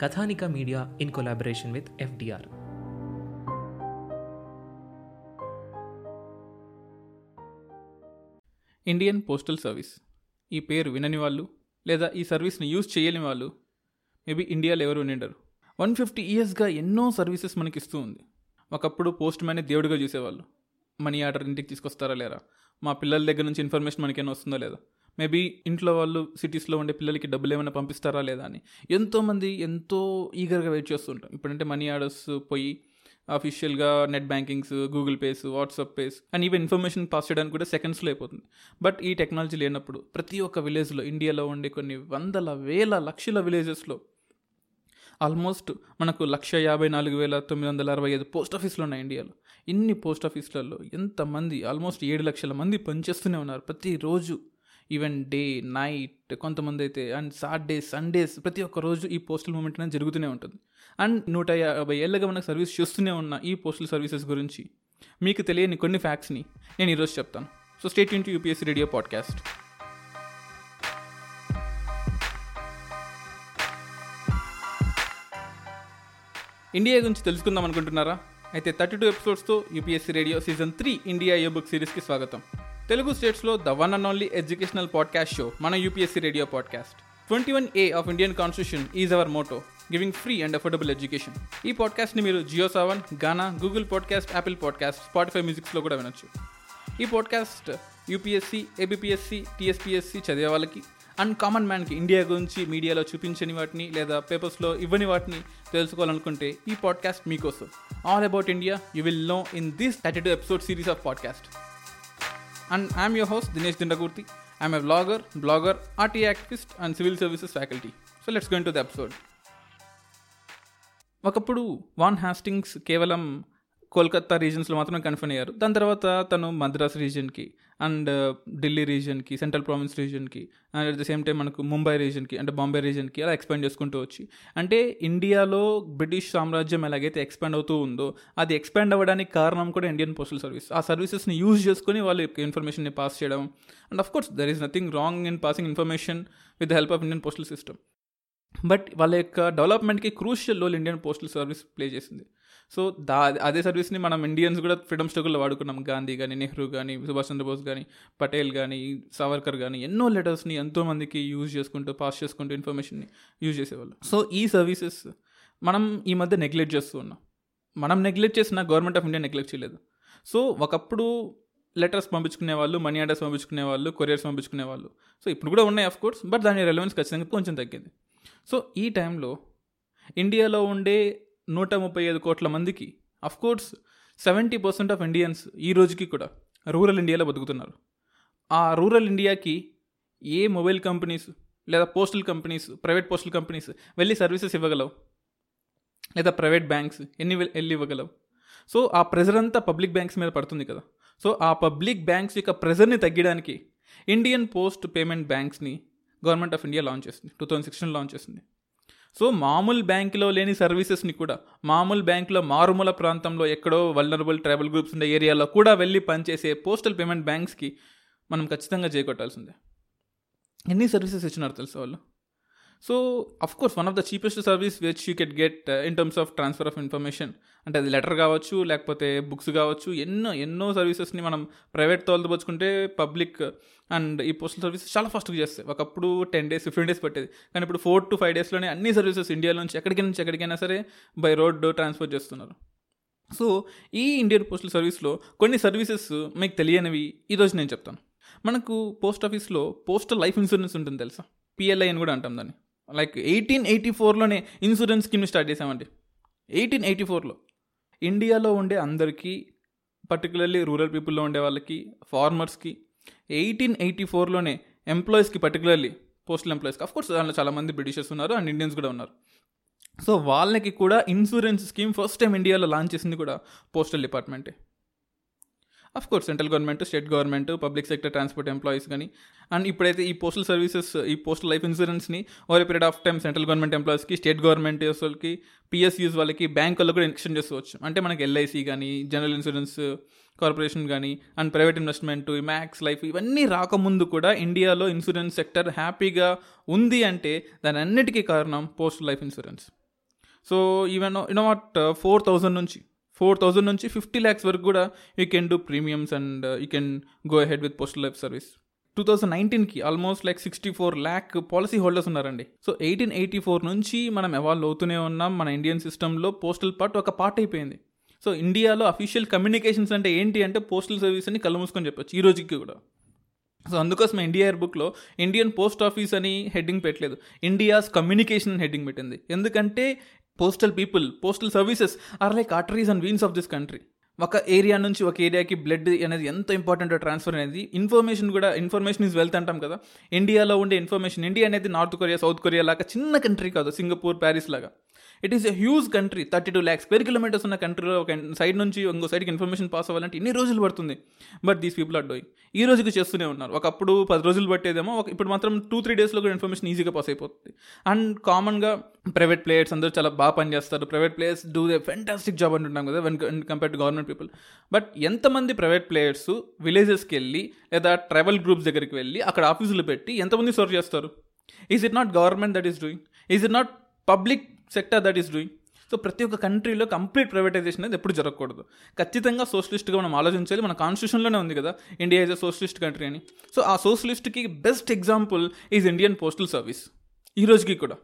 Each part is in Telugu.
Kathanika media in collaboration with FDR. Indian postal service. ఈ పేరు వినని వాళ్ళు లేదా ఈ సర్వీస్ని యూజ్ చేయని వాళ్ళు మేబీ ఇండియాలో ఎవరు ఉండరు వన్ ఫిఫ్టీ ఇయర్స్గా ఎన్నో సర్వీసెస్ మనకి ఇస్తూ ఉంది. ఒకప్పుడు పోస్ట్ మ్యాన్ని దేవుడిగా చూసేవాళ్ళు. మనీ ఆర్డర్ ఇంటికి తీసుకొస్తారా లేరా? మా పిల్లల దగ్గర నుంచి ఇన్ఫర్మేషన్ మనకేమైనా వస్తుందో లేదా? మేబీ ఇంట్లో వాళ్ళు సిటీస్లో ఉండే పిల్లలకి డబ్బులు ఏమైనా పంపిస్తారా లేదా అని. ఎంతోమంది ఎంతో ఈగర్గా వెయిట్ చేస్తుంటాం ఇప్పుడంటే మనీ ఆర్డర్స్ పోయి అఫీషియల్గా net bankings Google pays WhatsApp pays and even information pass చేయడానికి కూడా సెకండ్స్లో అయిపోతుంది. బట్ ఈ టెక్నాలజీ లేనప్పుడు ప్రతి ఒక్క విలేజ్లో ఇండియాలో ఉండే కొన్ని వందల వేల లక్షల విలేజెస్లో ఆల్మోస్ట్ మనకు లక్ష యాభై నాలుగు వేల తొమ్మిది వందల అరవై ఐదు పోస్ట్ ఆఫీసులు ఉన్నాయి ఇండియాలో. ఇన్ని పోస్ట్ ఆఫీసులలో ఎంతమంది ఆల్మోస్ట్ ఏడు లక్షల మంది పనిచేస్తూనే ఉన్నారు ప్రతిరోజు. ఈవెన్ డే నైట్ కొంతమంది అయితే అండ్ సాటర్డే సండేస్ ప్రతి ఒక్క రోజు ఈ పోస్టల్ మూమెంట్ అనేది జరుగుతూనే ఉంటుంది. అండ్ నూట యాభై ఏళ్ళగా మనకు సర్వీస్ చేస్తూనే ఉన్న ఈ పోస్టల్ సర్వీసెస్ గురించి మీకు తెలియని కొన్ని ఫ్యాక్ట్స్ని నేను ఈరోజు చెప్తాను. So state into UPSC radio podcast. India గురించి తెలుసుకుందాం అనుకుంటున్నారా? అయితే thirty two ఎపిసోడ్స్తో UPSC radio season three India a book సిరీస్కి స్వాగతం. తెలుగు స్టేట్స్లో the one and only educational podcast show మన UPSC radio podcast. Twenty one A of Indian constitution is our motto giving free and affordable education ఈ పాడ్కాస్ట్ని మీరు JioSaavn Gaana Google podcast Apple podcast Spotify మ్యూజిక్స్లో కూడా వినొచ్చు. ఈ పాడ్కాస్ట్ యూపీఎస్సీ ఏబిపిఎస్సి టీఎస్పీఎస్సి చదివే వాళ్ళకి అండ్ కామన్ మ్యాన్కి ఇండియా గురించి మీడియాలో చూపించని వాటిని లేదా పేపర్స్లో ఇవ్వని వాటిని తెలుసుకోవాలనుకుంటే ఈ పాడ్కాస్ట్ మీకోసం. All about India you will know in this thirty two episode series of podcast and I'm your host Dinesh Dindakurthi I'm a vlogger blogger RTI activist and civil services faculty so let's go in to the episode ఒకప్పుడు వాన్ హాస్టింగ్స్ కేవలం కోల్కత్తా రీజన్స్లో మాత్రమే కన్ఫర్మ్ అయ్యారు. దాని తర్వాత తను మద్రాస్ రీజన్కి అండ్ uh, ఢిల్లీ రీజన్కి central province రీజన్కి and at the same time మనకు ముంబై రీజన్కి అంటే బాంబే రీజన్కి అలా ఎక్స్పాండ్ చేసుకుంటూ వచ్చి. అంటే ఇండియాలో బ్రిటిష్ సామ్రాజ్యం ఎలాగైతే ఎక్స్పాండ్ అవుతూ ఉందో అది ఎక్స్పాండ్ అవ్వడానికి కారణం కూడా ఇండియన్ పోస్టల్ సర్వీస్ ఆ సర్వీసెస్ని యూజ్ చేసుకొని వాళ్ళు ఇన్ఫర్మేషన్ని పాస్ చేయడం. And of course there is nothing wrong in passing information with the help of Indian postal system but వాళ్ళ యొక్క డెవలప్మెంట్కి crucial role Indian postal service play చేసింది. సో దా అదే సర్వీస్ని మనం ఇండియన్స్ కూడా ఫ్రీడమ్ స్ట్రగుల్లో వాడుకున్నాం. గాంధీ కానీ నెహ్రూ కానీ సుభాష్ చంద్రబోస్ కానీ పటేల్ కానీ సావర్కర్ కానీ ఎన్నో లెటర్స్ని ఎంతోమందికి యూజ్ చేసుకుంటూ పాస్ చేసుకుంటూ ఇన్ఫర్మేషన్ని యూజ్ చేసేవాళ్ళు. సో ఈ సర్వీసెస్ మనం ఈ మధ్య నెగ్లెక్ట్ చేస్తూ ఉన్నాం. మనం నెగ్లెక్ట్ చేసిన గవర్నమెంట్ ఆఫ్ ఇండియా నెగ్లెక్ట్ చేయలేదు. సో ఒకప్పుడు లెటర్స్ పంపించుకునే వాళ్ళు మనీ ఆర్డర్స్ పంపించుకునే వాళ్ళు కొరియర్స్ పంపించుకునే వాళ్ళు. సో ఇప్పుడు కూడా ఉన్నాయి ఆఫ్ కోర్స్ బట్ దాని రెలవెన్స్ ఖచ్చితంగా కొంచెం తగ్గింది. సో ఈ టైంలో ఇండియాలో ఉండే నూట ముప్పై ఐదు కోట్ల మందికి of course seventy percent of Indians ఈ రోజుకి కూడా రూరల్ ఇండియాలో బతుకుతున్నారు. ఆ రూరల్ ఇండియాకి ఏ మొబైల్ కంపెనీస్ లేదా postal companies private postal companies వెళ్ళి సర్వీసెస్ ఇవ్వగలవు? లేదా ప్రైవేట్ బ్యాంక్స్ ఎన్ని వెళ్ళి ఇవ్వగలవు? సో ఆ ప్రెజర్ అంతా పబ్లిక్ బ్యాంక్స్ మీద పడుతుంది కదా. సో ఆ పబ్లిక్ బ్యాంక్స్ యొక్క ప్రెజర్ని తగ్గడానికి ఇండియన్ పోస్ట్ పేమెంట్ బ్యాంక్స్ని గవర్నమెంట్ ఆఫ్ ఇండియా లాంచ్ చేసింది టూ థౌజండ్ సిక్స్టీన్ లాంచ్ చేసింది. సో మామూలు బ్యాంకులో లేని సర్వీసెస్ని కూడా మామూలు బ్యాంకులో మారుమూల ప్రాంతంలో ఎక్కడో వల్నరబుల్ ట్రైబల్ గ్రూప్స్ ఉండే ఏరియాలో కూడా వెళ్ళి పనిచేసే పోస్టల్ పేమెంట్ బ్యాంక్స్కి మనం ఖచ్చితంగా చేకొట్టాల్సిందే ఎన్ని సర్వీసెస్ ఇచ్చినారు తెలుసా వాళ్ళు? So of course one of the cheapest service which you get get in terms of transfer of information అంటే అది లెటర్ కావచ్చు లేకపోతే బుక్స్ కావచ్చు ఎన్నో ఎన్నో సర్వీసెస్ని మనం ప్రైవేట్ తోలుతో పబ్లిక్ అండ్ ఈ పోస్టల్ సర్వీసెస్ చాలా ఫాస్ట్గా చేస్తాయి. ఒకప్పుడు టెన్ డేస్ ఫిఫ్టీన్ డేస్ పట్టేది. కానీ ఇప్పుడు ఫోర్ టు ఫైవ్ డేస్లోనే అన్ని సర్వీసెస్ ఇండియా నుంచి ఎక్కడికి నుంచి ఎక్కడికైనా సరే బై రోడ్ ట్రాన్స్ఫర్ చేస్తున్నారు. సో ఈ ఇండియన్ పోస్టల్ సర్వీస్లో కొన్ని సర్వీసెస్ మీకు తెలియనివి ఈరోజు నేను చెప్తాను. మనకు పోస్ట్ ఆఫీస్లో పోస్టల్ లైఫ్ ఇన్సూరెన్స్ ఉంటుంది తెలుసా? పిఎల్ఐ అని కూడా అంటాం దాన్ని. లైక్ ఎయిటీన్ ఎయిటీ ఫోర్లోనే ఇన్సూరెన్స్ స్కీమ్ స్టార్ట్ చేసామండి ఎయిటీన్ ఎయిటీ ఫోర్లో. ఇండియాలో ఉండే అందరికీ పర్టికులర్లీ రూరల్ పీపుల్లో ఉండే వాళ్ళకి ఫార్మర్స్కి ఎయిటీన్ ఎయిటీ ఫోర్లోనే ఎంప్లాయీస్కి పర్టికులర్లీ పోస్టల్ ఎంప్లాయీస్కి అఫ్కోర్స్ దాంట్లో చాలామంది బ్రిటిషర్స్ ఉన్నారు అండ్ ఇండియన్స్ కూడా ఉన్నారు. సో వాళ్ళకి కూడా ఇన్సూరెన్స్ స్కీమ్ ఫస్ట్ టైం ఇండియాలో లాంచ్ చేసింది కూడా పోస్టల్ డిపార్ట్మెంటే of course central government state government public sector transport employees కానీ అండ్ ఇప్పుడైతే ఈ పోస్టల్ సర్వీసెస్ ఈ postal life ఇన్సూరెన్స్ని over period of time central government ఎంప్లాయీస్కి స్టేట్ గవర్నమెంట్ వాళ్ళకి పిఎస్యూస్ వాళ్ళకి బ్యాంక్ వాళ్ళకి కూడా ఎక్స్టెండ్ చేసుకోవచ్చు. అంటే మనకి ఎల్ఐసి కానీ జనరల్ ఇన్సూరెన్స్ కార్పొరేషన్ కానీ and private investment Max Life ఇవన్నీ రాకముందు కూడా ఇండియాలో ఇన్సూరెన్స్ సెక్టర్ హ్యాపీగా ఉంది అంటే దాని అన్నిటికీ కారణం postal life insurance so even you know what four thousand నుంచి ఫోర్ థౌజండ్ నుంచి ఫిఫ్టీ ల్యాక్స్ వరకు కూడా you can do premiums and you can go ahead with postal life service two thousand నైన్టీన్కి almost like sixty four lakh policy holders ఉన్నారండి. సో ఎయిటీన్ ఎయిటీ ఫోర్ నుంచి మనం ఎవాల్వ్ అవుతూనే ఉన్నాం. మన ఇండియన్ సిస్టంలో పోస్టల్ పార్ట్ ఒక పార్ట్ అయిపోయింది. సో ఇండియాలో అఫీషియల్ కమ్యూనికేషన్స్ అంటే ఏంటి అంటే పోస్టల్ సర్వీస్ అని కళ్ళు మూసుకొని చెప్పొచ్చు ఈ రోజుకి కూడా. సో అందుకోసం ఇండియా ఎయిర్ బుక్లో ఇండియన్ పోస్ట్ ఆఫీస్ అని హెడ్డింగ్ పెట్టలేదు. ఇండియాస్ కమ్యూనికేషన్ హెడ్డింగ్ పెట్టింది. ఎందుకంటే postal people postal services are like arteries and veins of this country ఒక ఏరియా నుంచి ఒక ఏరియాకి బ్లడ్ అనేది ఎంత ఇంపార్టెంట్ ట్రాన్స్ఫర్ అనేది ఇన్ఫర్మేషన్ కూడా ఇన్ఫర్మేషన్ ఇస్ వెల్త్ అంటాం కదా. ఇండియాలో ఉండే ఇన్ఫర్మేషన్ ఇండియా అనేది నార్త్ కొరియా సౌత్ కొరియా లాగా చిన్న కంట్రీ కాదు సింగపూర్ ప్యారిస్ లాగా. It is a huge country thirty two lakhs square kilometres ఉన్న కంట్రీలో ఒక సైడ్ నుంచి ఇంకో సైడ్కి ఇన్ఫర్మేషన్ పాస్ అవ్వాలంటే ఎన్ని రోజులు పడుతుంది. But these people are doing ఈ రోజుకి చేస్తూనే ఉన్నారు. ఒకప్పుడు పది రోజులు పట్టేదేమో ఒక ఇప్పుడు మాత్రం టూ త్రీ డేస్లో కూడా ఇన్ఫర్మేషన్ ఈజీగా పాస్ అయిపోతుంది. అండ్ కామన్గా ప్రైవేట్ ప్లేయర్స్ అందరూ చాలా బాగా పనిచేస్తారు private players do they fantastic job అంటున్నాం కదా when compare to government people but ఎంతమంది ప్రైవేట్ ప్లేయర్స్ విలేజెస్కి వెళ్ళి లేదా ట్రైబల్ గ్రూప్స్ దగ్గరికి వెళ్ళి అక్కడ ఆఫీసులు పెట్టి ఎంతమంది సర్వ్ చేస్తారు? Is it not government that is doing is it not public sector that is doing so ప్రతి ఒక్క కంట్రీలో కంప్లీట్ ప్రైవేటైజేషన్ అనేది ఎప్పుడు జరగకూడదు. ఖచ్చితంగా సోషలిస్ట్గా మనం ఆలోచించాలి. మన కాన్స్టిట్యూషన్లోనే ఉంది కదా. India is a socialist country అని. సో ఆ సోషలిస్ట్కి best example is Indian postal service ఈ రోజుకి కూడా.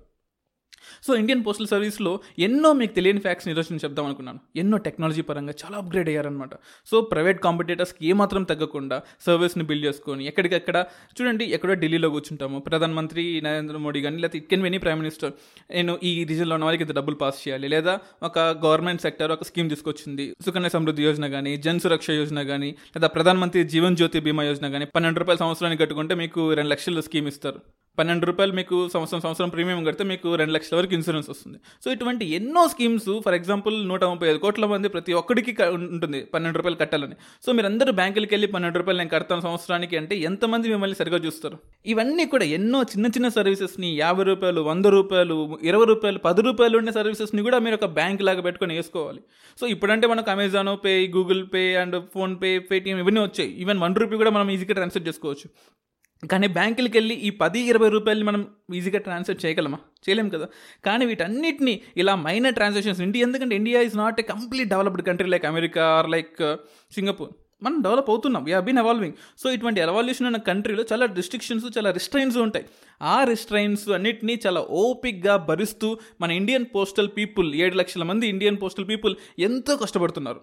సో ఇండియన్ పోస్టల్ సర్వీస్లో ఎన్నో మీకు తెలియని ఫ్యాక్ట్స్ని ఈరోజు నేను చెప్దాం అనుకున్నాను. ఎన్నో టెక్నాలజీ పరంగా చాలా అప్గ్రేడ్ అయ్యారనమాట సో ప్రైవేట్ కాంపిటేటర్స్కి ఏమాత్రం తగ్గకుండా సర్వీస్ని బిల్డ్ చేసుకొని ఎక్కడికక్కడ చూడండి ఎక్కడో ఢిల్లీలో కూర్చుంటాము. ప్రధానమంత్రి నరేంద్ర మోడీ కానీ లేకపోతే it can any prime minister నేను ఈ రీజన్లో ఉన్న వాళ్ళకి ఇంత డబ్బులు పాస్ చేయాలి. లేదా ఒక గవర్నమెంట్ సెక్టర్ ఒక స్కీమ్ తీసుకొచ్చింది. సుకన్య సమృద్ధి యోజన కానీ జన్ సురక్ష యోజన కానీ లేదా ప్రధానమంత్రి జీవన్ జ్యోతి బీమా యోజన కానీ పన్నెండు రూపాయల సంవత్సరానికి కట్టుకుంటే మీకు రెండు లక్షల స్కీమ్ ఇస్తారు. పన్నెండు రూపాయలు మీకు సంవత్సరం సంవత్సరం ప్రీమియం కడితే మీకు రెండు లక్షల వరకు ఇన్సూరెన్స్ వస్తుంది. సో ఇటువంటి ఎన్నో స్కీమ్స్ ఫర్ ఎగ్జాంపుల్ నూట ముప్పై ఐదు కోట్ల మంది ప్రతి ఒక్కడికి ఉంటుంది పన్నెండు రూపాయలు కట్టాలని. సో మీరందరూ బ్యాంకులకి వెళ్ళి పన్నెండు రూపాయలు నేను కడతాను సంవత్సరానికి అంటే ఎంతమంది మిమ్మల్ని సరిగా చూస్తారు? ఇవన్నీ కూడా ఎన్నో చిన్న చిన్న సర్వీసెస్ని యాభై రూపాయలు వంద రూపాయలు ఇరవై రూపాయలు పది రూపాయలు ఉండే సర్వీసెస్ని కూడా మీరు ఒక బ్యాంక్ లాగా పెట్టుకొని వేసుకోవాలి. సో ఇప్పుడంటే మనకు Amazon Pay Google Pay and PhonePe Paytm ఇవన్నీ వచ్చాయి. ఈవెన్ వన్ రూపీ కూడా మనం ఈజీగా ట్రాన్స్ఫర్ చేసుకోవచ్చు. కానీ బ్యాంకులకి వెళ్ళి ఈ పది ఇరవై రూపాయలు మనం ఈజీగా ట్రాన్స్ఫర్ చేయగలమా? చేయలేము కదా. కానీ వీటన్నిటిని ఇలా మైనర్ ట్రాన్సాక్షన్స్ ఇండియా ఎందుకంటే India is not a complete developed country like America or like Singapore మనం డెవలప్ అవుతున్నాం. వీ బీన్ ఎవాల్వింగ్ సో ఇటువంటి ఎవాల్యూషన్ ఉన్న కంట్రీలో చాలా రిస్ట్రిక్షన్స్ చాలా రిస్ట్రైన్స్ ఉంటాయి. ఆ రిస్ట్రైన్స్ అన్నిటినీ చాలా ఓపిక్గా భరిస్తూ మన ఇండియన్ పోస్టల్ పీపుల్ ఏడు లక్షల మంది ఇండియన్ పోస్టల్ పీపుల్ ఎంతో కష్టపడుతున్నారు.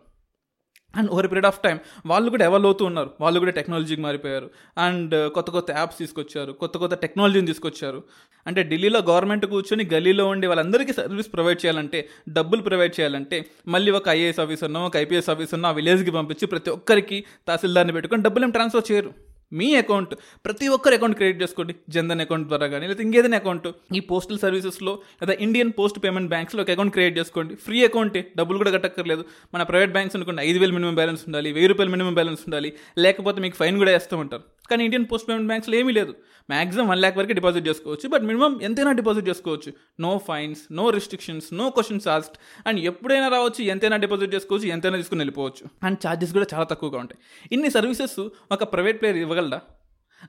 And over period of time వాళ్ళు కూడా ఎవాల్వ్ అవుతూ ఉన్నారు. వాళ్ళు కూడా టెక్నాలజీకి మారిపోయారు. అండ్ uh, కొత్త కొత్త యాప్స్ తీసుకొచ్చారు. కొత్త కొత్త టెక్నాలజీని తీసుకొచ్చారు. అంటే ఢిల్లీలో గవర్నమెంట్ కూర్చొని గలీలో ఉండి వాళ్ళందరికీ సర్వీస్ ప్రొవైడ్ చేయాలంటే డబ్బులు ప్రొవైడ్ చేయాలంటే మళ్ళీ ఒక ఐఏఎస్ ఆఫీసర్నో ఒక ఐపీఎస్ ఆఫీసర్నో ఆ విలేజ్కి పంపించి ప్రతి ఒక్కరికి తహసీల్దార్ని పెట్టుకొని డబ్బులు ఏం ట్రాన్స్ఫర్ చేయరు. మీ అకౌంట్ ప్రతి ఒక్కరు అకౌంట్ క్రియేట్ చేసుకోండి. జన్ధన్ అకౌంట్ ద్వారా కానీ లేదా ఇంకేదైనా అకౌంట్. ఈ పోస్టల్ సర్వీసెస్లో లేదా ఇండియన్ పోస్ట్ పేమెంట్ బ్యాంక్స్లో ఒక అకౌంట్ క్రియేట్ చేసుకోండి. ఫ్రీ అకౌంటే డబ్బులు కూడా కట్టక్కర్లేదు. మన ప్రైవేట్ బ్యాంక్స్ అనుకోండి ఐదు వేలు మినిమం బ్యాలెన్స్ ఉండాలి వెయ్యి రూపాయలు మినిమం బ్యాలెన్స్ ఉండాలి. లేకపోతే మీకు ఫైన్ కూడా వేస్తామంటారు కానీ ఇండియన్ పోస్ట్ పేమెంట్ బ్యాంక్స్లో ఏమీ లేదు. మాక్సిమం వన్ ల్యాక్ వరకు డిపాజిట్ చేసుకోవచ్చు. బట్ మినిమం ఎంతైనా డిపాజిట్ చేసుకోవచ్చు. No fines no restrictions no questions asked. And ఎప్పుడైనా రావచ్చు ఎంతైనా డిపాజిట్ చేసుకోవచ్చు ఎంతైనా తీసుకుని వెళ్ళిపోవచ్చు. అండ్ ఛార్జెస్ కూడా చాలా తక్కువగా ఉంటాయి. ఇన్ని సర్వీసెస్ ఒక ప్రైవేట్ ప్లేయర్ ఇవ్వగలడా?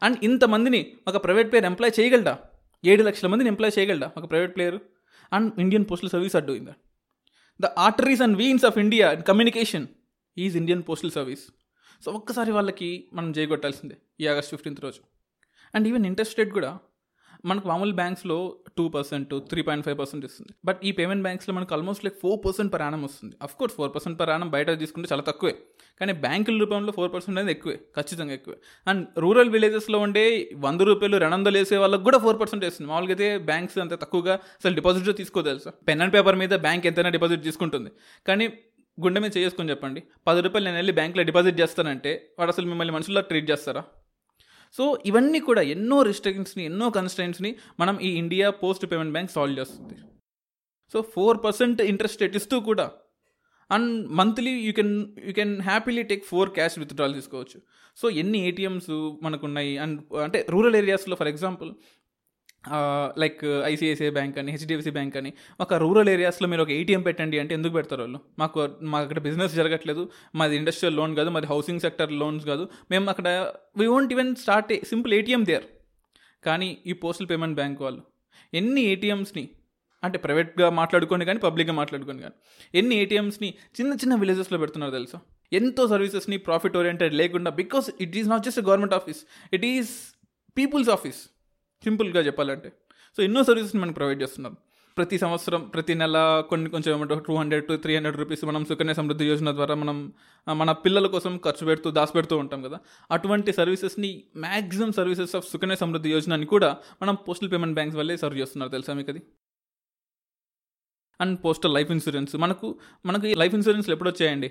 అండ్ ఇంతమందిని ఒక ప్రైవేట్ ప్లేయర్ ఎంప్లాయ్ చేయగలడా? ఏడు లక్షల మందిని ఎంప్లాయ్ చేయగలడా ఒక private player? And Indian postal service అడ్డు the arteries and veins of India communication is Indian postal service. So ఒక్కసారి వాళ్ళకి మనం చేయగొట్టాల్సిందే ఈ ఆగస్ట్ ఫిఫ్టీన్త్ రోజు. అండ్ ఈవెన్ ఇంట్రెస్ట్ రేట్ కూడా మనకు మామూలు బ్యాంక్స్లో two percent three point five percent ఇస్తుంది. బట్ ఈ పేమెంట్ బ్యాంక్స్లో మనకు almost like four percent per annum వస్తుంది. Of course four percent per annum బయట తీసుకుంటే చాలా తక్కువే. కానీ బ్యాంకుల రూపంలో ఫోర్ పర్సెంట్ అనేది ఎక్కువే ఖచ్చితంగా ఎక్కువే. అండ్ రూరల్ విలేజెస్లో ఉండే వంద రూపాయలు రెండు వందలు వేసే వాళ్ళకి కూడా ఫోర్ పర్సెంట్ వేస్తుంది. మామూలుగా అయితే బ్యాంక్స్ అంత తక్కువగా అసలు డిపాజిట్ తీసుకోదు తెలుసా? పెన్ అండ్ పేపర్ మీద బ్యాంక్ ఎంతైనా డిపాజిట్ తీసుకుంటుంది. కానీ గుండె మీద చేసుకొని చెప్పండి. పది రూపాయలు నేను వెళ్ళి బ్యాంక్లో డిపాజిట్ చేస్తానంటే వాడు అసలు మిమ్మల్ని మనుషుల్లో ట్రీట్ చేస్తారా? సో ఇవన్నీ కూడా ఎన్నో రిస్ట్రిక్షన్స్ని ఎన్నో కన్స్టెంట్స్ని మనం ఈ India post payment bank solve చేస్తుంది. So four percent interest rate ఇస్తూ కూడా. And monthly you can you can happily take four cash withdrawal తీసుకోవచ్చు. సో ఎన్ని ఏటీఎమ్స్ మనకు ఉన్నాయి అండ్ అంటే రూరల్ ఏరియాస్లో for example like ICICI bank అని హెచ్డిఎఫ్సి బ్యాంక్ అని ఒక రూరల్ ఏరియాస్లో మీరు ఒక ఏటీఎం పెట్టండి అంటే ఎందుకు పెడతారు వాళ్ళు? మాకు మాకు అక్కడ బిజినెస్ జరగట్లేదు మాది ఇండస్ట్రియల్ లోన్ కాదు మాది హౌసింగ్ సెక్టర్ లోన్స్ కాదు. మేము అక్కడ we won't even start simple ATM there కానీ ఈ పోస్టల్ పేమెంట్ బ్యాంక్ వాళ్ళు ఎన్ని ఏటీఎమ్స్ని అంటే ప్రైవేట్గా మాట్లాడుకొని కానీ పబ్లిక్గా మాట్లాడుకొని కానీ ఎన్ని ఏటీఎమ్స్ని చిన్న చిన్న విలేజెస్లో పెడుతున్నారు తెలుసా? ఎంతో సర్వీసెస్ని ప్రాఫిట్ ఓరియంటెడ్ లేకుండా because it is not just government office it is people's office సింపుల్గా చెప్పాలంటే. సో ఎన్నో సర్వీసెస్ని మనకు ప్రొవైడ్ చేస్తున్నారు ప్రతి సంవత్సరం ప్రతి నెల కొన్ని కొంచెం ఏమంటారు two hundred to three hundred rupees మనం సుకన్య సమృద్ధి యోజన ద్వారా మనం మన పిల్లల కోసం ఖర్చు పెడుతూ దాచిపెడుతూ ఉంటాం కదా. అటువంటి సర్వీసెస్ని maximum services of Sukanya Samriddhi యోజనని కూడా మనం పోస్టల్ పేమెంట్ బ్యాంక్స్ వల్లే సర్వ్ చేస్తున్నారు తెలుసా మీకు అది? And postal life insurance. మనకు మనకు ఈ లైఫ్ ఇన్సూరెన్స్లు ఎప్పుడు వచ్చాయండి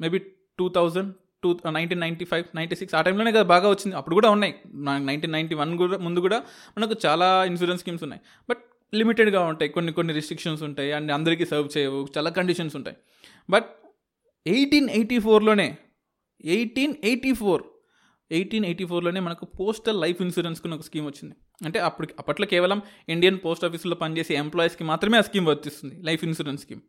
maybe two thousand to nineteen ninety five ninety six ఆ టైంలోనే కదా బాగా వచ్చింది. అప్పుడు కూడా ఉన్నాయి. నైన్టీన్ నైంటీ వన్ కూడా ముందు కూడా మనకు చాలా ఇన్సూరెన్స్ స్కీమ్స్ ఉన్నాయి. బట్ లిమిటెడ్గా ఉంటాయి. కొన్ని కొన్ని రిస్ట్రిక్షన్స్ ఉంటాయి. అండ్ అందరికీ సర్వ్ చేయవు. చాలా కండిషన్స్ ఉంటాయి. But eighteen eighty ఫోర్లోనే eighteen eighty four eighteen eighty ఫోర్లోనే మనకు పోస్టల్ లైఫ్ ఇన్సూరెన్స్కి ఒక స్కీమ్ వచ్చింది. అంటే అప్పుడు అప్పట్లో కేవలం ఇండియన్ పోస్ట్ ఆఫీస్లో పనిచేసే ఎంప్లాయీస్కి మాత్రమే ఆ స్కీమ్ వర్తిస్తుంది. లైఫ్ ఇన్సూరెన్స్ స్కీమ్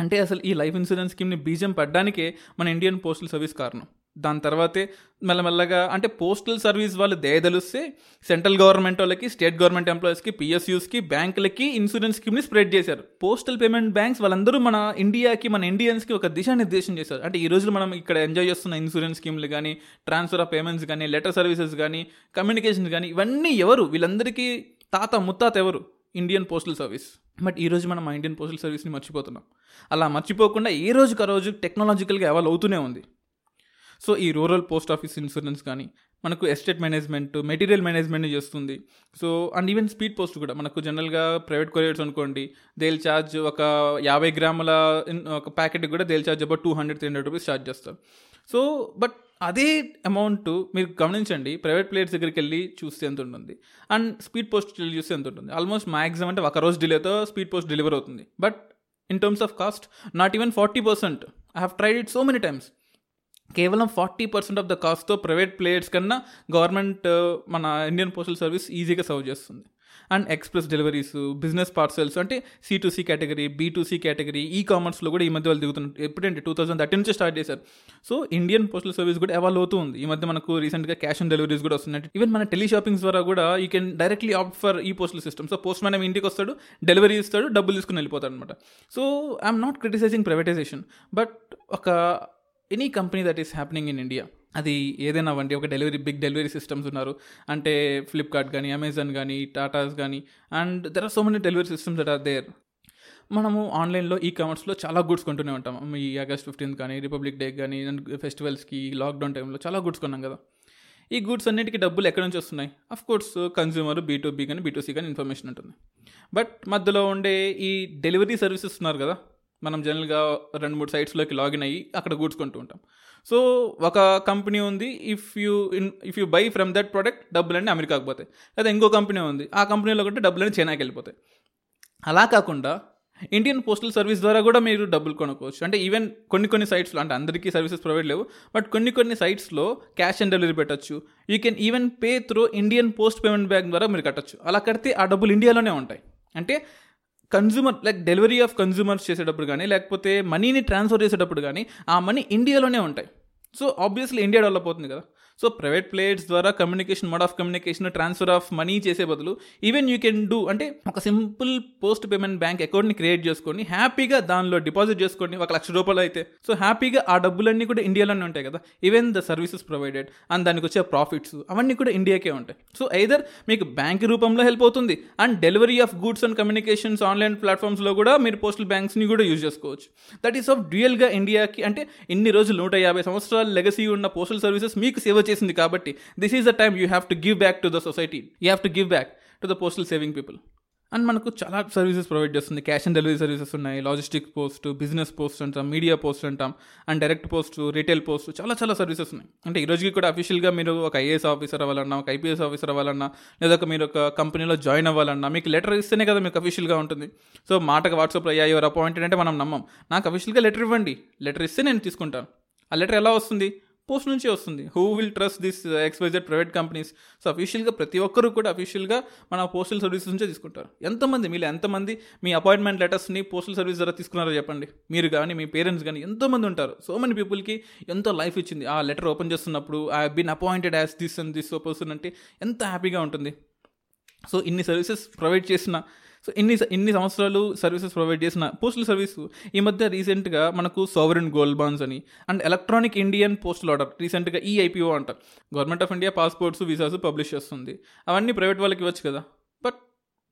అంటే అసలు ఈ లైఫ్ ఇన్సూరెన్స్ స్కీమ్ని బీజం పడ్డానికే మన ఇండియన్ పోస్టల్ సర్వీస్ కారణం. దాని తర్వాతే మెల్లమెల్లగా అంటే పోస్టల్ సర్వీస్ వాళ్ళు దయదలుస్తే సెంట్రల్ గవర్నమెంట్ వాళ్ళకి స్టేట్ గవర్నమెంట్ ఎంప్లాయీస్కి పిఎస్యూస్కి బ్యాంకులకి ఇన్సూరెన్స్ స్కీమ్ని స్ప్రెడ్ చేశారు. పోస్టల్ పేమెంట్ బ్యాంక్స్ వాళ్ళందరూ మన ఇండియాకి మన ఇండియన్స్కి ఒక దిశానిర్దేశం చేశారు. అంటే ఈ రోజు మనం ఇక్కడ ఎంజాయ్ చేస్తున్న ఇన్సూరెన్స్ స్కీమ్లు కానీ ట్రాన్స్ఫర్ ఆఫ్ పేమెంట్స్ కానీ లెటర్ సర్వీసెస్ కానీ కమ్యూనికేషన్స్ కానీ ఇవన్నీ ఎవరు? వీళ్ళందరికీ తాత ముత్తాత ఎవరు? Indian postal service. బట్ ఈరోజు మనం ఇండియన్ పోస్టల్ సర్వీస్ని మర్చిపోతున్నాం. అలా మర్చిపోకుండా ఏ రోజుకి ఆ రోజు టెక్నాలజికల్గా ఎవాల్వ్ అవుతూనే ఉంది. సో ఈ రూరల్ పోస్ట్ ఆఫీస్ ఇన్సూరెన్స్ కానీ మనకు ఎస్టేట్ మేనేజ్మెంట్ మెటీరియల్ మేనేజ్మెంట్ చేస్తుంది. So and even speed post కూడా. మనకు జనరల్గా ప్రైవేట్ కొరియర్స్ అనుకోండి దేల్ ఛార్జ్ ఒక యాభై గ్రాముల ఒక ప్యాకెట్ కూడా they'll charge about two hundred three hundred rupees charge చేస్తారు. సో బట్ అదే అమౌంట్ మీరు గమనించండి ప్రైవేట్ ప్లేయర్స్ దగ్గరికి వెళ్ళి చూస్తే ఎంత ఉంటుంది. అండ్ స్పీడ్ పోస్ట్ వెళ్ళి చూస్తే ఎంత ఉంటుంది. ఆల్మోస్ట్ మ్యాక్సిమం అంటే ఒక రోజు డిలేతో స్పీడ్ పోస్ట్ డెలివర్ అవుతుంది. But in terms of cost not even forty percent. I have tried it so many times కేవలం ఫార్టీ పర్సెంట్ ఆఫ్ ద కాస్ట్తో ప్రైవేట్ ప్లేయర్స్ కన్నా గవర్నమెంట్ మన ఇండియన్ పోస్టల్ సర్వీస్ ఈజీగా సర్వ్ చేస్తుంది. And express deliveries business parcels అంటే C to C category B to C category ఈ కామర్స్లో కూడా ఈ మధ్య వాళ్ళు దిగుతున్నారు ఎప్పుడంటే టూ థౌసండ్ థర్టీ నుంచి స్టార్ట్ చేశారు. సో ఇండియన్ పోస్టల్ సర్వీస్ కూడా ఎవాల్వ్ అవుతూ ఉంది. ఈ మధ్య మనకు రీసెంట్గా క్యాష్ ఆన్ డెలివరీస్ కూడా వస్తున్నాయి ఈవెన్ మన టెలి షాపింగ్స్ ద్వారా కూడా you can directly opt for ఈ postal system so postman ఇంటికి వస్తాడు డెలివరీ ఇస్తాడు డబ్బులు తీసుకుని వెళ్ళిపోతాడు అనమాట so I'm not criticising privatisation but ఒక any company that is happening in India అది ఏదైనా వంటి ఒక డెలివరీ బిగ్ డెలివరీ సిస్టమ్స్ ఉన్నారు. అంటే ఫ్లిప్కార్ట్ కానీ అమెజాన్ కానీ టాటాస్ కానీ and there are so many delivery systems that are there మనము ఆన్లైన్లో ఈ కామర్స్లో చాలా గుడ్స్ కొంటూనే ఉంటాం. ఈ ఆగస్ట్ ఫిఫ్టీన్త్ కానీ రిపబ్లిక్ డే కానీ ఫెస్టివల్స్కి లాక్డౌన్ టైంలో చాలా గుడ్స్ కొన్నాం కదా. ఈ గుడ్స్ అన్నిటికీ డబ్బులు ఎక్కడి నుంచి వస్తున్నాయి? అఫ్ కోర్స్ కన్జ్యూమర్ బీటూబీ కానీ బీటూసీ కానీ ఇన్ఫర్మేషన్ ఉంటుంది. బట్ మధ్యలో ఉండే ఈ డెలివరీ సర్వీసెస్ ఉన్నారు కదా మనం జనరల్గా రెండు మూడు సైట్స్లోకి లాగిన్ అయ్యి అక్కడ కూర్చుకుంటూ ఉంటాం. సో ఒక కంపెనీ ఉంది if you in if you buy from that product డబ్బులన్నీ అమెరికాకి పోతాయి. లేదా ఇంకో కంపెనీ ఉంది ఆ కంపెనీలో కొంటే డబ్బులన్నీ చైనాకి వెళ్ళిపోతాయి. అలా కాకుండా ఇండియన్ పోస్టల్ సర్వీస్ ద్వారా కూడా మీరు డబ్బులు కొనుక్కోవచ్చు. అంటే ఈవెన్ కొన్ని కొన్ని సైట్స్లో అంటే అందరికీ సర్వీసెస్ ప్రొవైడ్ లేవు బట్ కొన్ని కొన్ని సైట్స్లో క్యాష్ ఆన్ డెలివరీ పెట్టచ్చు. You can even pay through Indian post payment bank ద్వారా మీరు కట్టచ్చు. అలా కడితే ఆ డబ్బులు ఇండియాలోనే ఉంటాయి. అంటే consumer like delivery of consumers చేసేటప్పుడు కానీ లేకపోతే మనీని ట్రాన్స్ఫర్ చేసేటప్పుడు కానీ ఆ మనీ ఇండియాలోనే ఉంటాయి. సో ఆబ్వియస్లీ ఇండియా డెవలప్ అవుతుంది కదా. సో ప్రైవేట్ ప్లేయర్స్ ద్వారా communication mode of communication transfer of money చేసే బదులు ఈవెన్ యూ కెన్ డూ అంటే ఒక సింపుల్ పోస్ట్ పేమెంట్ బ్యాంక్ అకౌంట్ని క్రియేట్ చేసుకొని హ్యాపీగా దానిలో డిపాజిట్ చేసుకోండి ఒక లక్ష రూపాయలు అయితే సో హ్యాపీగా ఆ డబ్బులన్నీ కూడా ఇండియాలోనే ఉంటాయి కదా. Even the services provided and దానికి వచ్చే ప్రాఫిట్స్ అవన్నీ కూడా ఇండియాకే ఉంటాయి. సో ఐదర్ మీకు బ్యాంక్ రూపంలో హెల్ప్ అవుతుంది and delivery of goods and communications online ప్లాట్ఫామ్స్లో కూడా మీరు పోస్టల్ బ్యాంక్స్ని కూడా యూజ్ చేసుకోవచ్చు. దట్ ఈస్ ఆఫ్ డ్యూయల్గా ఇండియాకి అంటే ఇన్ని రోజులు నూట యాభై సంవత్సరాల లెగసీ ఉన్న పోస్టల్ సర్వీసెస్ మీకు సేవ వచ్చేసింది కాబట్టి this is the time you have to give back to the society you have to give back to the postal saving people and మనకు చాలా సర్వీసెస్ ప్రొవైడ్ చేస్తుంది. క్యాష్ అండ్ డెలివరీ సర్వీసెస్ ఉన్నాయి. లాజిస్టిక్ పోస్ట్ బిజినెస్ పోస్ట్ అంటాం మీడియా పోస్ట్ అంటాం and direct post retail post చాలా చాలా సర్వీసెస్ ఉన్నాయి. అంటే ఈ రోజుకి కూడా అఫీషియల్గా మీరు ఒక ఐఏఎస్ ఆఫీసర్ అవ్వాలన్నా ఒక ఐపీఎస్ ఆఫీసర్ అవ్వాలన్నా లేదా ఒక మీరు ఒక కంపెనీలో జాయిన్ అవ్వాలన్నా మీకు లెటర్ ఇస్తేనే కదా మీకు అఫీషియల్గా ఉంటుంది. సో మాటకు వాట్సాప్లో అయ్యా ఎవరు అపాయింటెడ్ అంటే మనం నమ్మం. నాకు అఫీషియల్గా లెటర్ ఇవ్వండి. లెటర్ ఇస్తే నేను తీసుకుంటాను. ఆ లెటర్ ఎలా వస్తుంది? పోస్ట్ నుంచి వస్తుంది. Who will trust this exposed private companies so అఫీషియల్గా ప్రతి ఒక్కరు కూడా అఫీషియల్గా మన పోస్టల్ సర్వీసెస్ నుంచే తీసుకుంటారు. ఎంతమంది మీరు ఎంతమంది మీ అపాయింట్మెంట్ లెటర్స్ని పోస్టల్ సర్వీస్ ద్వారా తీసుకున్నారో చెప్పండి. మీరు కానీ మీ పేరెంట్స్ కానీ ఎంతోమంది ఉంటారు. సో మెనీ పీపుల్కి ఎంతో లైఫ్ ఇచ్చింది. ఆ లెటర్ ఓపెన్ చేస్తున్నప్పుడు I been appointed as this and this person అంటే ఎంత హ్యాపీగా ఉంటుంది. సో ఇన్ని సర్వీసెస్ ప్రొవైడ్ చేసిన సో ఇన్ని ఇన్ని సంవత్సరాలు సర్వీసెస్ ప్రొవైడ్ చేసిన పోస్టల్ సర్వీస్ ఈ మధ్య రీసెంట్గా మనకు సోవరెన్ గోల్డ్ బాండ్స్ అని and electronic Indian postal order రీసెంట్గా ఈ ఐపీఓ అంట. Government of India passports visas publish చేస్తుంది. అవన్నీ ప్రైవేట్ వాళ్ళకి ఇవ్వచ్చు కదా. బట్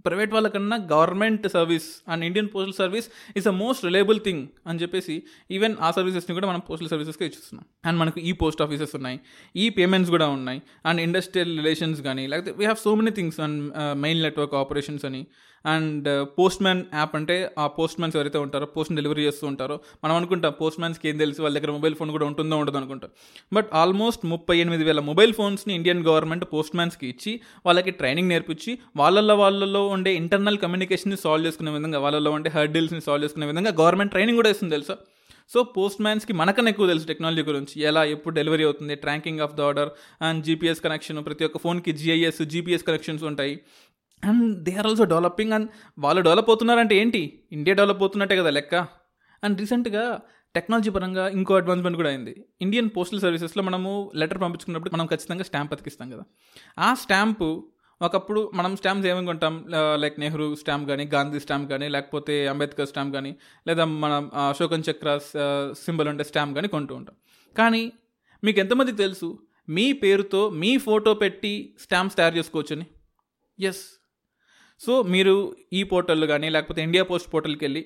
ప్రైవేట్ వాళ్ళకన్నా government service and Indian postal service is a most reliable thing అని చెప్పేసి ఈవెన్ ఆ సర్వీసెస్ని కూడా మనం పోస్టల్ సర్వీసెస్కి ఇచ్చిస్తున్నాం. అండ్ మనకు ఈ పోస్ట్ ఆఫీసెస్ ఉన్నాయి. ఈ పేమెంట్స్ కూడా ఉన్నాయి. అండ్ ఇండస్ట్రియల్ రిలేషన్స్ కానీ లేకపోతే we have so many things and main network operations అని. అండ్ పోస్ట్ మ్యాన్ యాప్ అంటే ఆ పోస్ట్ మ్యాన్స్ ఎవరైతే ఉంటారో పోస్ట్ డెలివరీ చేస్తూ ఉంటారో మనం అనుకుంటాం పోస్ట్ మ్యాన్స్కి ఏం తెలుసు వాళ్ళ దగ్గర మొబైల్ ఫోన్ కూడా ఉంటుందో ఉండదు అనుకుంటాం. బట్ ఆల్మోస్ట్ ముప్పై ఎనిమిది వేల మొబైల్ ఫోన్స్ని ఇండియన్ గవర్నమెంట్ పోస్ట్ మ్యాన్స్కి ఇచ్చి వాళ్ళకి ట్రైనింగ్ నేర్పించి వాళ్ళల్లో వాళ్ళలో ఉండే ఇంటర్నల్ కమ్యూనికేషన్ని సాల్వ్ చేసుకునే విధంగా వాళ్ళలో ఉండే హర్డిల్స్ని సాల్వ్ చేసుకునే విధంగా గవర్నమెంట్ ట్రైనింగ్ కూడా ఇస్తుంది తెలుసా? సో పోస్ట్ మ్యాన్స్కి మనకన్నా ఎక్కువ తెలుసు టెక్నాలజీ గురించి. ఎలా ఎప్పుడు డెలివరీ అవుతుంది tracking of the order and GPS connection ప్రతి ఒక్క ఫోన్కి జిఐఎస్ జీపీఎస్ కనెక్షన్స్ ఉంటాయి. And they are also developing and వాళ్ళు డెవలప్ అవుతున్నారంటే ఏంటి? ఇండియా డెవలప్ అవుతున్నట్టే కదా లెక్క? అండ్ రీసెంట్గా టెక్నాలజీ పరంగా ఇంకో అడ్వాన్స్మెంట్ కూడా అయింది. ఇండియన్ పోస్టల్ సర్వీసెస్లో మనము లెటర్ పంపించుకున్నప్పుడు మనం ఖచ్చితంగా స్టాంప్ అతికిస్తాం కదా. ఆ స్టాంపు ఒకప్పుడు మనం స్టాంప్స్ ఏమేమి కొంటాం? లైక్ నెహ్రూ స్టాంప్ కానీ గాంధీ స్టాంప్ కానీ లేకపోతే అంబేద్కర్ స్టాంప్ కానీ లేదా మనం అశోకన్ చక్ర సింబల్ ఉండే స్టాంప్ కానీ కొంటూ ఉంటాం. కానీ మీకు ఎంతమందికి తెలుసు? మీ పేరుతో మీ ఫోటో పెట్టి స్టాంప్స్ తయారు చేసుకోవచ్చని? ఎస్ సో మీరు ఈ పోర్టల్ కానీ లేకపోతే ఇండియా పోస్ట్ పోర్టల్కి వెళ్ళి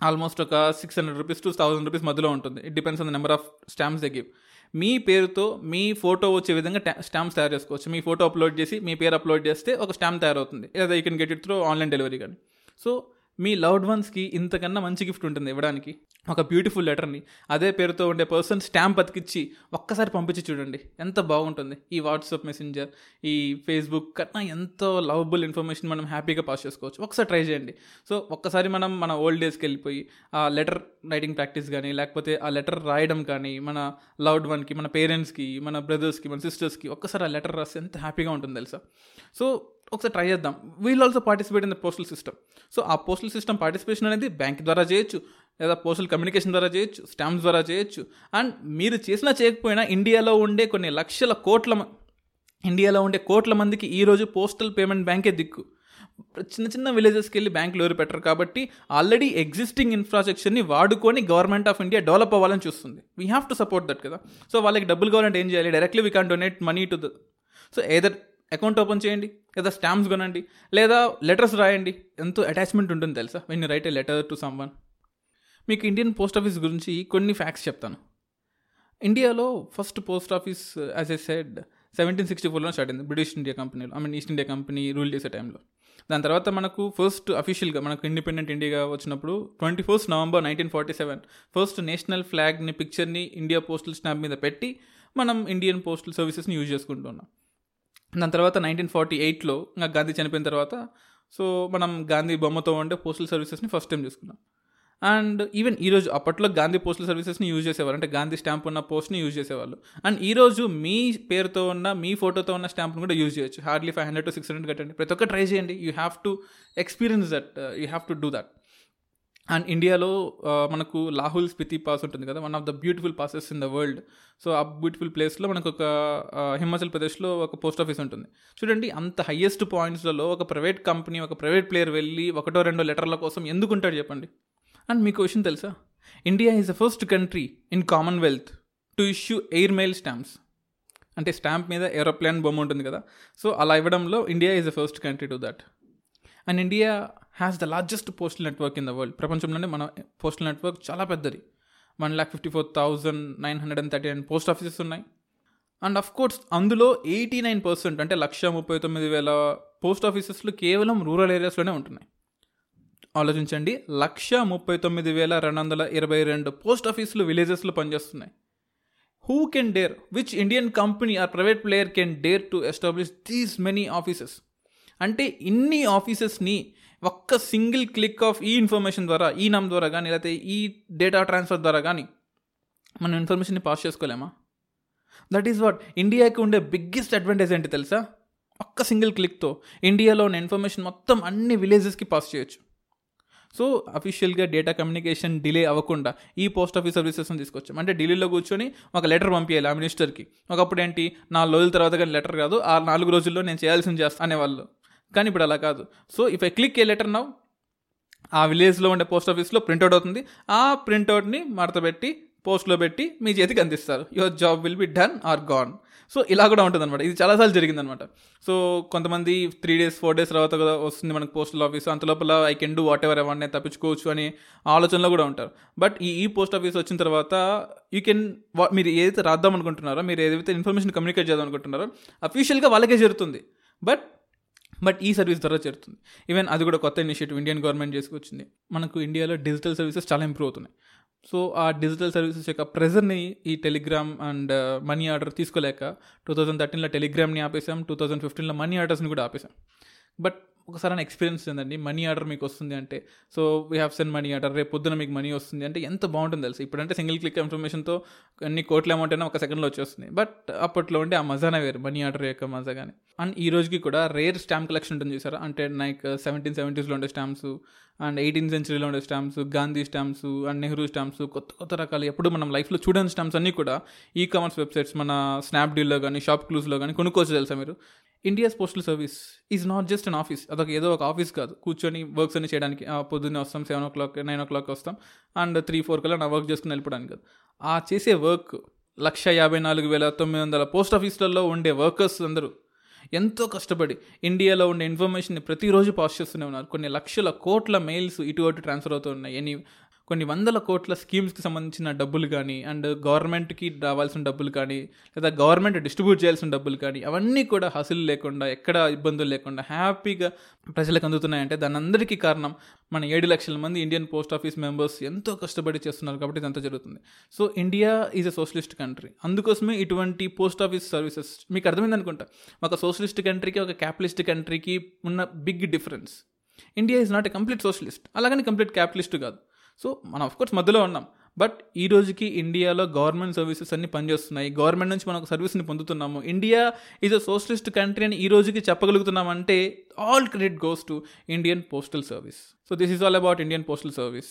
ఆల్మోస్ట్ ఒక six hundred rupees to thousand rupees మధ్యలో ఉంటుంది. It depends on the number of stamps they give మీ పేరుతో మీ ఫోటో వచ్చే విధంగా స్టాంప్స్ తయారు చేసుకోవచ్చు. మీ ఫోటో అప్లోడ్ చేసి మీ పేరు అప్లోడ్ చేస్తే ఒక స్టాంప్ తయారవుతుంది. లేదా you can get it through online delivery కానీ. సో మీ లవ్డ్ వన్స్కి ఇంతకన్నా మంచి గిఫ్ట్ ఉంటుంది ఇవ్వడానికి. ఒక బ్యూటిఫుల్ లెటర్ని అదే పేరుతో ఉండే పర్సన్ స్టాంప్ బతికిచ్చి ఒక్కసారి పంపించి చూడండి. ఎంత బాగుంటుంది. ఈ వాట్సాప్ మెసెంజర్ ఈ ఫేస్బుక్ కన్నా ఎంతో లవబుల్ ఇన్ఫర్మేషన్ మనం హ్యాపీగా పాస్ చేసుకోవచ్చు. ఒకసారి ట్రై చేయండి. సో ఒక్కసారి మనం మన ఓల్డ్ డేస్కి వెళ్ళిపోయి ఆ లెటర్ రైటింగ్ ప్రాక్టీస్ కానీ లేకపోతే ఆ లెటర్ రాయడం కానీ మన లవ్డ్ వన్కి మన పేరెంట్స్కి మన బ్రదర్స్కి మన సిస్టర్స్కి ఒక్కసారి ఆ లెటర్ రాస్తే ఎంత హ్యాపీగా ఉంటుంది తెలుసా? సో ఒకసారి ట్రై చేద్దాం. We'll also participate in the postal system so ఆ పోస్టల్ సిస్టమ్ పార్టిసిపేషన్ అనేది బ్యాంక్ ద్వారా చేయొచ్చు. లేదా పోస్టల్ కమ్యూనికేషన్ ద్వారా చేయొచ్చు స్టాంప్స్ ద్వారా చేయొచ్చు. అండ్ మీరు చేసినా చేయకపోయినా ఇండియాలో ఉండే కొన్ని లక్షల కోట్ల ఇండియాలో ఉండే కోట్ల మందికి ఈరోజు పోస్టల్ పేమెంట్ బ్యాంకే దిక్కు. చిన్న చిన్న విలేజెస్కి వెళ్ళి బ్యాంకులు ఎవరు పెట్టరు కాబట్టి ఆల్రెడీ ఎగ్జిస్టింగ్ ఇన్ఫ్రాస్ట్రక్చర్ని వాడుకొని గవర్నమెంట్ ఆఫ్ ఇండియా డెవలప్ అవ్వాలని చూస్తుంది. We have to support that కదా. సో వాళ్ళకి డబ్బులు కావాలంటే ఏం చేయాలి? Directly we can donate money to the so either account open చేయండి లేదా స్టాంప్స్ కొనండి లేదా లెటర్స్ రాయండి. ఎంతో అటాచ్మెంట్ ఉంటుంది తెలుసా? When you write a letter to someone మీకు ఇండియన్ పోస్ట్ ఆఫీస్ గురించి కొన్ని ఫ్యాక్ట్స్ చెప్తాను. ఇండియాలో first post office as a said seventeen sixty ఫోర్లో స్టార్ట్ అయింది. బ్రిటిష్ ఇండియా కంపెనీలో I mean East India Company rule చేసే టైంలో దాని తర్వాత మనకు ఫస్ట్ అఫీషియల్గా మనకు ఇండిపెండెంట్ ఇండియాగా వచ్చినప్పుడు twenty first November nineteen forty seven first national ఫ్లాగ్ని పిక్చర్ని ఇండియా పోస్టల్ స్టాంప్ మీద పెట్టి మనం ఇండియన్ పోస్టల్ సర్వీసెస్ని యూజ్ చేసుకుంటున్నాం. దాని తర్వాత నైన్టీన్ ఫార్టీ ఎయిట్లో ఇంకా గాంధీ చనిపోయిన తర్వాత సో మనం గాంధీ బొమ్మతో ఉండే పోస్టల్ సర్వీసెస్ని ఫస్ట్ టైం చేసుకున్నాం. అండ్ ఈవెన్ ఈరోజు అప్పట్లో గాంధీ పోస్టల్ సర్వీసెస్ని యూజ్ చేసేవారు అంటే గాంధీ స్టాంప్ ఉన్న పోస్ట్ని యూజ్ చేసేవాళ్ళు. అండ్ ఈరోజు మీ పేరుతో ఉన్న మీ ఫోటోతో ఉన్న స్టాంప్ని కూడా యూజ్ చేయొచ్చు. Hardly five hundred to six hundred కట్టండి. ప్రతి ఒక్క ట్రై చేయండి. You have to experience that uh, you have to do that. And ఇండియాలో uh, మనకు లాహుల్ స్పితి పాస్ ఉంటుంది కదా. One of the beautiful passes in the world. So ఆ బ్యూటిఫుల్ ప్లేస్లో మనకు ఒక uh, హిమాచల్ ప్రదేశ్లో ఒక పోస్ట్ ఆఫీస్ ఉంటుంది. చూడండి అంత హయ్యెస్ట్ పాయింట్స్లలో ఒక ప్రైవేట్ కంపెనీ ఒక ప్రైవేట్ ప్లేయర్ వెళ్ళి ఒకటో రెండో లెటర్ల కోసం ఎందుకుంటాడు చెప్పండి? అండ్ మీకు విషయం తెలుసా? India is the first country in Commonwealth to issue air mail stamps అంటే స్టాంప్ మీద ఏరోప్లేన్ బొమ్మ ఉంటుంది కదా? సో అలా ఇవ్వడంలో India is the first country to that and India has the largest postal network in the world ప్రపంచంలోనే మన పోస్టల్ నెట్వర్క్ చాలా పెద్దది. One lakh fifty four thousand nine hundred and thirty nine post offices ఉన్నాయి. అండ్ అఫ్ కోర్స్ అందులో ఎయిటీ నైన్ పర్సెంట్ అంటే లక్ష ముప్పై తొమ్మిది వేల పోస్ట్ ఆఫీసెస్లు కేవలం రూరల్ ఏరియాస్లోనే ఉంటున్నాయి. ఆలోచించండి. లక్ష ముప్పై తొమ్మిది వేల రెండు వందల ఇరవై రెండు పోస్ట్ ఆఫీసులు విలేజెస్లో పనిచేస్తున్నాయి. Who can dare which Indian company or private player can dare to establish these many offices అంటే ఇన్ని ఆఫీసెస్ని ఒక్క సింగిల్ క్లిక్ ఆఫ్ ఈ ఇన్ఫర్మేషన్ ద్వారా ఈ నమ్ ద్వారా కానీ లేకపోతే ఈ డేటా ట్రాన్స్ఫర్ ద్వారా కానీ మనం ఇన్ఫర్మేషన్ని పాస్ చేసుకోలేమా? దట్ ఈస్ వాట్ ఇండియాకి ఉండే బిగ్గెస్ట్ అడ్వాంటేజ్ ఏంటి తెలుసా? ఒక్క సింగిల్ క్లిక్తో ఇండియాలో ఉన్న ఇన్ఫర్మేషన్ మొత్తం అన్ని విలేజెస్కి పాస్ చేయొచ్చు. సో అఫీషియల్గా డేటా కమ్యూనికేషన్ డిలే అవ్వకుండా ఈ పోస్ట్ ఆఫీస్ సర్వీసెస్ని తీసుకొచ్చాం. అంటే ఢిల్లీలో కూర్చొని ఒక లెటర్ పంపించాలి ఆ మినిస్టర్కి ఒకప్పుడు ఏంటి? నాలుగు రోజుల తర్వాత కానీ లెటర్ కాదు ఆ నాలుగు రోజుల్లో నేను చేయాల్సింది చేస్తా అనేవాళ్ళు. కానీ ఇప్పుడు అలా కాదు. So if I click a letter now ఆ విలేజ్లో ఉండే పోస్ట్ ఆఫీస్లో ప్రింట్అవుట్ అవుతుంది. ఆ ప్రింట్అవుట్ని మడతపెట్టి పోస్ట్లో పెట్టి మీ చేతికి అందిస్తారు. Your job will be done or gone so ఇలా కూడా ఉంటుందన్నమాట. ఇది చాలాసార్లు జరిగిందనమాట సో కొంతమంది త్రీ డేస్ ఫోర్ డేస్ తర్వాత వస్తుంది మనకు పోస్టల్ ఆఫీస్ అంత లోపల I can do whatever ఎవరిని తప్పించుకోవచ్చు అని ఆలోచనలో కూడా ఉంటారు. బట్ ఈ ఈ పోస్ట్ ఆఫీస్ వచ్చిన తర్వాత యూ కెన్ మీరు ఏదైతే రాద్దాం అనుకుంటున్నారో మీరు ఏదైతే ఇన్ఫర్మేషన్ కమ్యూనికేట్ చేద్దాం అనుకుంటున్నారో అఫీషియల్గా వాళ్ళకే జరుగుతుంది. బట్ బట్ ఈ సర్వీస్ ద్వారా చేరుతుంది. ఈవెన్ అది కూడా కొత్త ఇనిషియేటివ్ ఇండియన్ గవర్నమెంట్ చేసుకొచ్చింది. మనకు ఇండియాలో డిజిటల్ సర్వీసెస్ చాలా ఇంప్రూవ్ అవుతున్నాయి. సో ఆ డిజిటల్ సర్వీసెస్ యొక్క ప్రెజర్ని ఈ టెలిగ్రామ్ అండ్ మనీ ఆర్డర్ తీసుకోలేక టూ థౌజండ్ థర్టీన్లో టెలిగ్రామ్ని ఆపేసాం టూ థౌజండ్ ఫిఫ్టీన్లో మనీ ఆర్డర్స్ని కూడా ఆపేసాం. బట్ ఒకసారి ఎక్స్పీరియన్స్ ఏందండి మనీ ఆర్డర్ మీకు వస్తుంది అంటే. So we have sent money order రేపు పొద్దున మీకు మనీ వస్తుంది అంటే ఎంత బాగుంటుంది తెలుసు. ఇప్పుడంటే సింగిల్ క్లిక్ ఇన్ఫర్మేషన్తో అన్ని కోట్ల అమౌంట్ అయినా ఒక సెకండ్లో వచ్చేస్తుంది. బట్ అప్పట్లో ఉంటే ఆ మజానే వేరు మనీ ఆర్డర్ యొక్క మజా కానీ అండ్ ఈ రోజుకి కూడా రేర్ స్టాంప్ కలెక్షన్ ఉంటుంది చూసారా? అంటే లైక్ సెవెంటీన్ సెవెంటీస్లో ఉండే స్టాంప్స్ అండ్ ఎయిటీన్ సెంచరీలో ఉండే stamps Gandhi stamps and Nehru stamps కొత్త కొత్త రకాలు ఎప్పుడు మనం లైఫ్లో చూడని స్టాంప్స్ అన్నీ కూడా ఈ కామర్స్ వెబ్సైట్స్ మన స్నాప్డీల్లో కానీ షాప్ క్లూస్లో కానీ కొనుక్కోవచ్చు తెలుసా మీరు? India's postal service is not just an office అదొక ఏదో ఒక ఆఫీస్ కాదు. కూర్చొని వర్క్స్ అన్ని చేయడానికి ఆ, పొద్దున్నే వస్తాం seven o'clock nine o'clock వస్తాం అండ్ త్రీ ఫోర్ కల్లా నా వర్క్ చేసుకుని వెళ్ళిపోవడానికి కాదు. ఆ చేసే వర్క్ లక్ష యాభై నాలుగు వేల తొమ్మిది వందల పోస్ట్ ఆఫీసులలో ఉండే వర్కర్స్ అందరూ ఎంతో కష్టపడి ఇండియాలో ఉండే ఇన్ఫర్మేషన్ని ప్రతిరోజు పాస్ చేస్తూనే ఉన్నారు. కొన్ని లక్షల కోట్ల మెయిల్స్ ఇటు అటు ట్రాన్స్ఫర్ అవుతూ ఉన్నాయి. ఎనీ కొన్ని వందల కోట్ల స్కీమ్స్కి సంబంధించిన డబ్బులు కానీ అండ్ గవర్నమెంట్కి రావాల్సిన డబ్బులు కానీ లేదా గవర్నమెంట్ డిస్ట్రిబ్యూట్ చేయాల్సిన డబ్బులు కానీ అవన్నీ కూడా హసలు లేకుండా ఎక్కడ ఇబ్బందులు లేకుండా హ్యాపీగా ప్రజలకు అందుతున్నాయంటే దాని అందరికీ కారణం మన ఏడు లక్షల మంది ఇండియన్ పోస్ట్ ఆఫీస్ మెంబర్స్ ఎంతో కష్టపడి చేస్తున్నారు కాబట్టి ఇదంతా జరుగుతుంది. So India is a socialist country. అందుకోసమే ఇటువంటి పోస్ట్ ఆఫీస్ సర్వీసెస్ మీకు అర్థమైంది అనుకుంటా ఒక సోషలిస్ట్ కంట్రీకి ఒక క్యాపిటలిస్ట్ కంట్రీకి ఉన్న big difference. India is not a complete socialist. అలాగని కంప్లీట్ క్యాపిటలిస్ట్ కాదు. సో మనం అఫ్కోర్స్ మధ్యలో ఉన్నాం. బట్ ఈ రోజుకి ఇండియాలో గవర్నమెంట్ సర్వీసెస్ అన్ని పనిచేస్తున్నాయి. గవర్నమెంట్ నుంచి మనం ఒక సర్వీస్ని పొందుతున్నాము. India is a socialist country అని ఈ రోజుకి చెప్పగలుగుతున్నామంటే all credit goes to Indian postal service so this is all about Indian postal service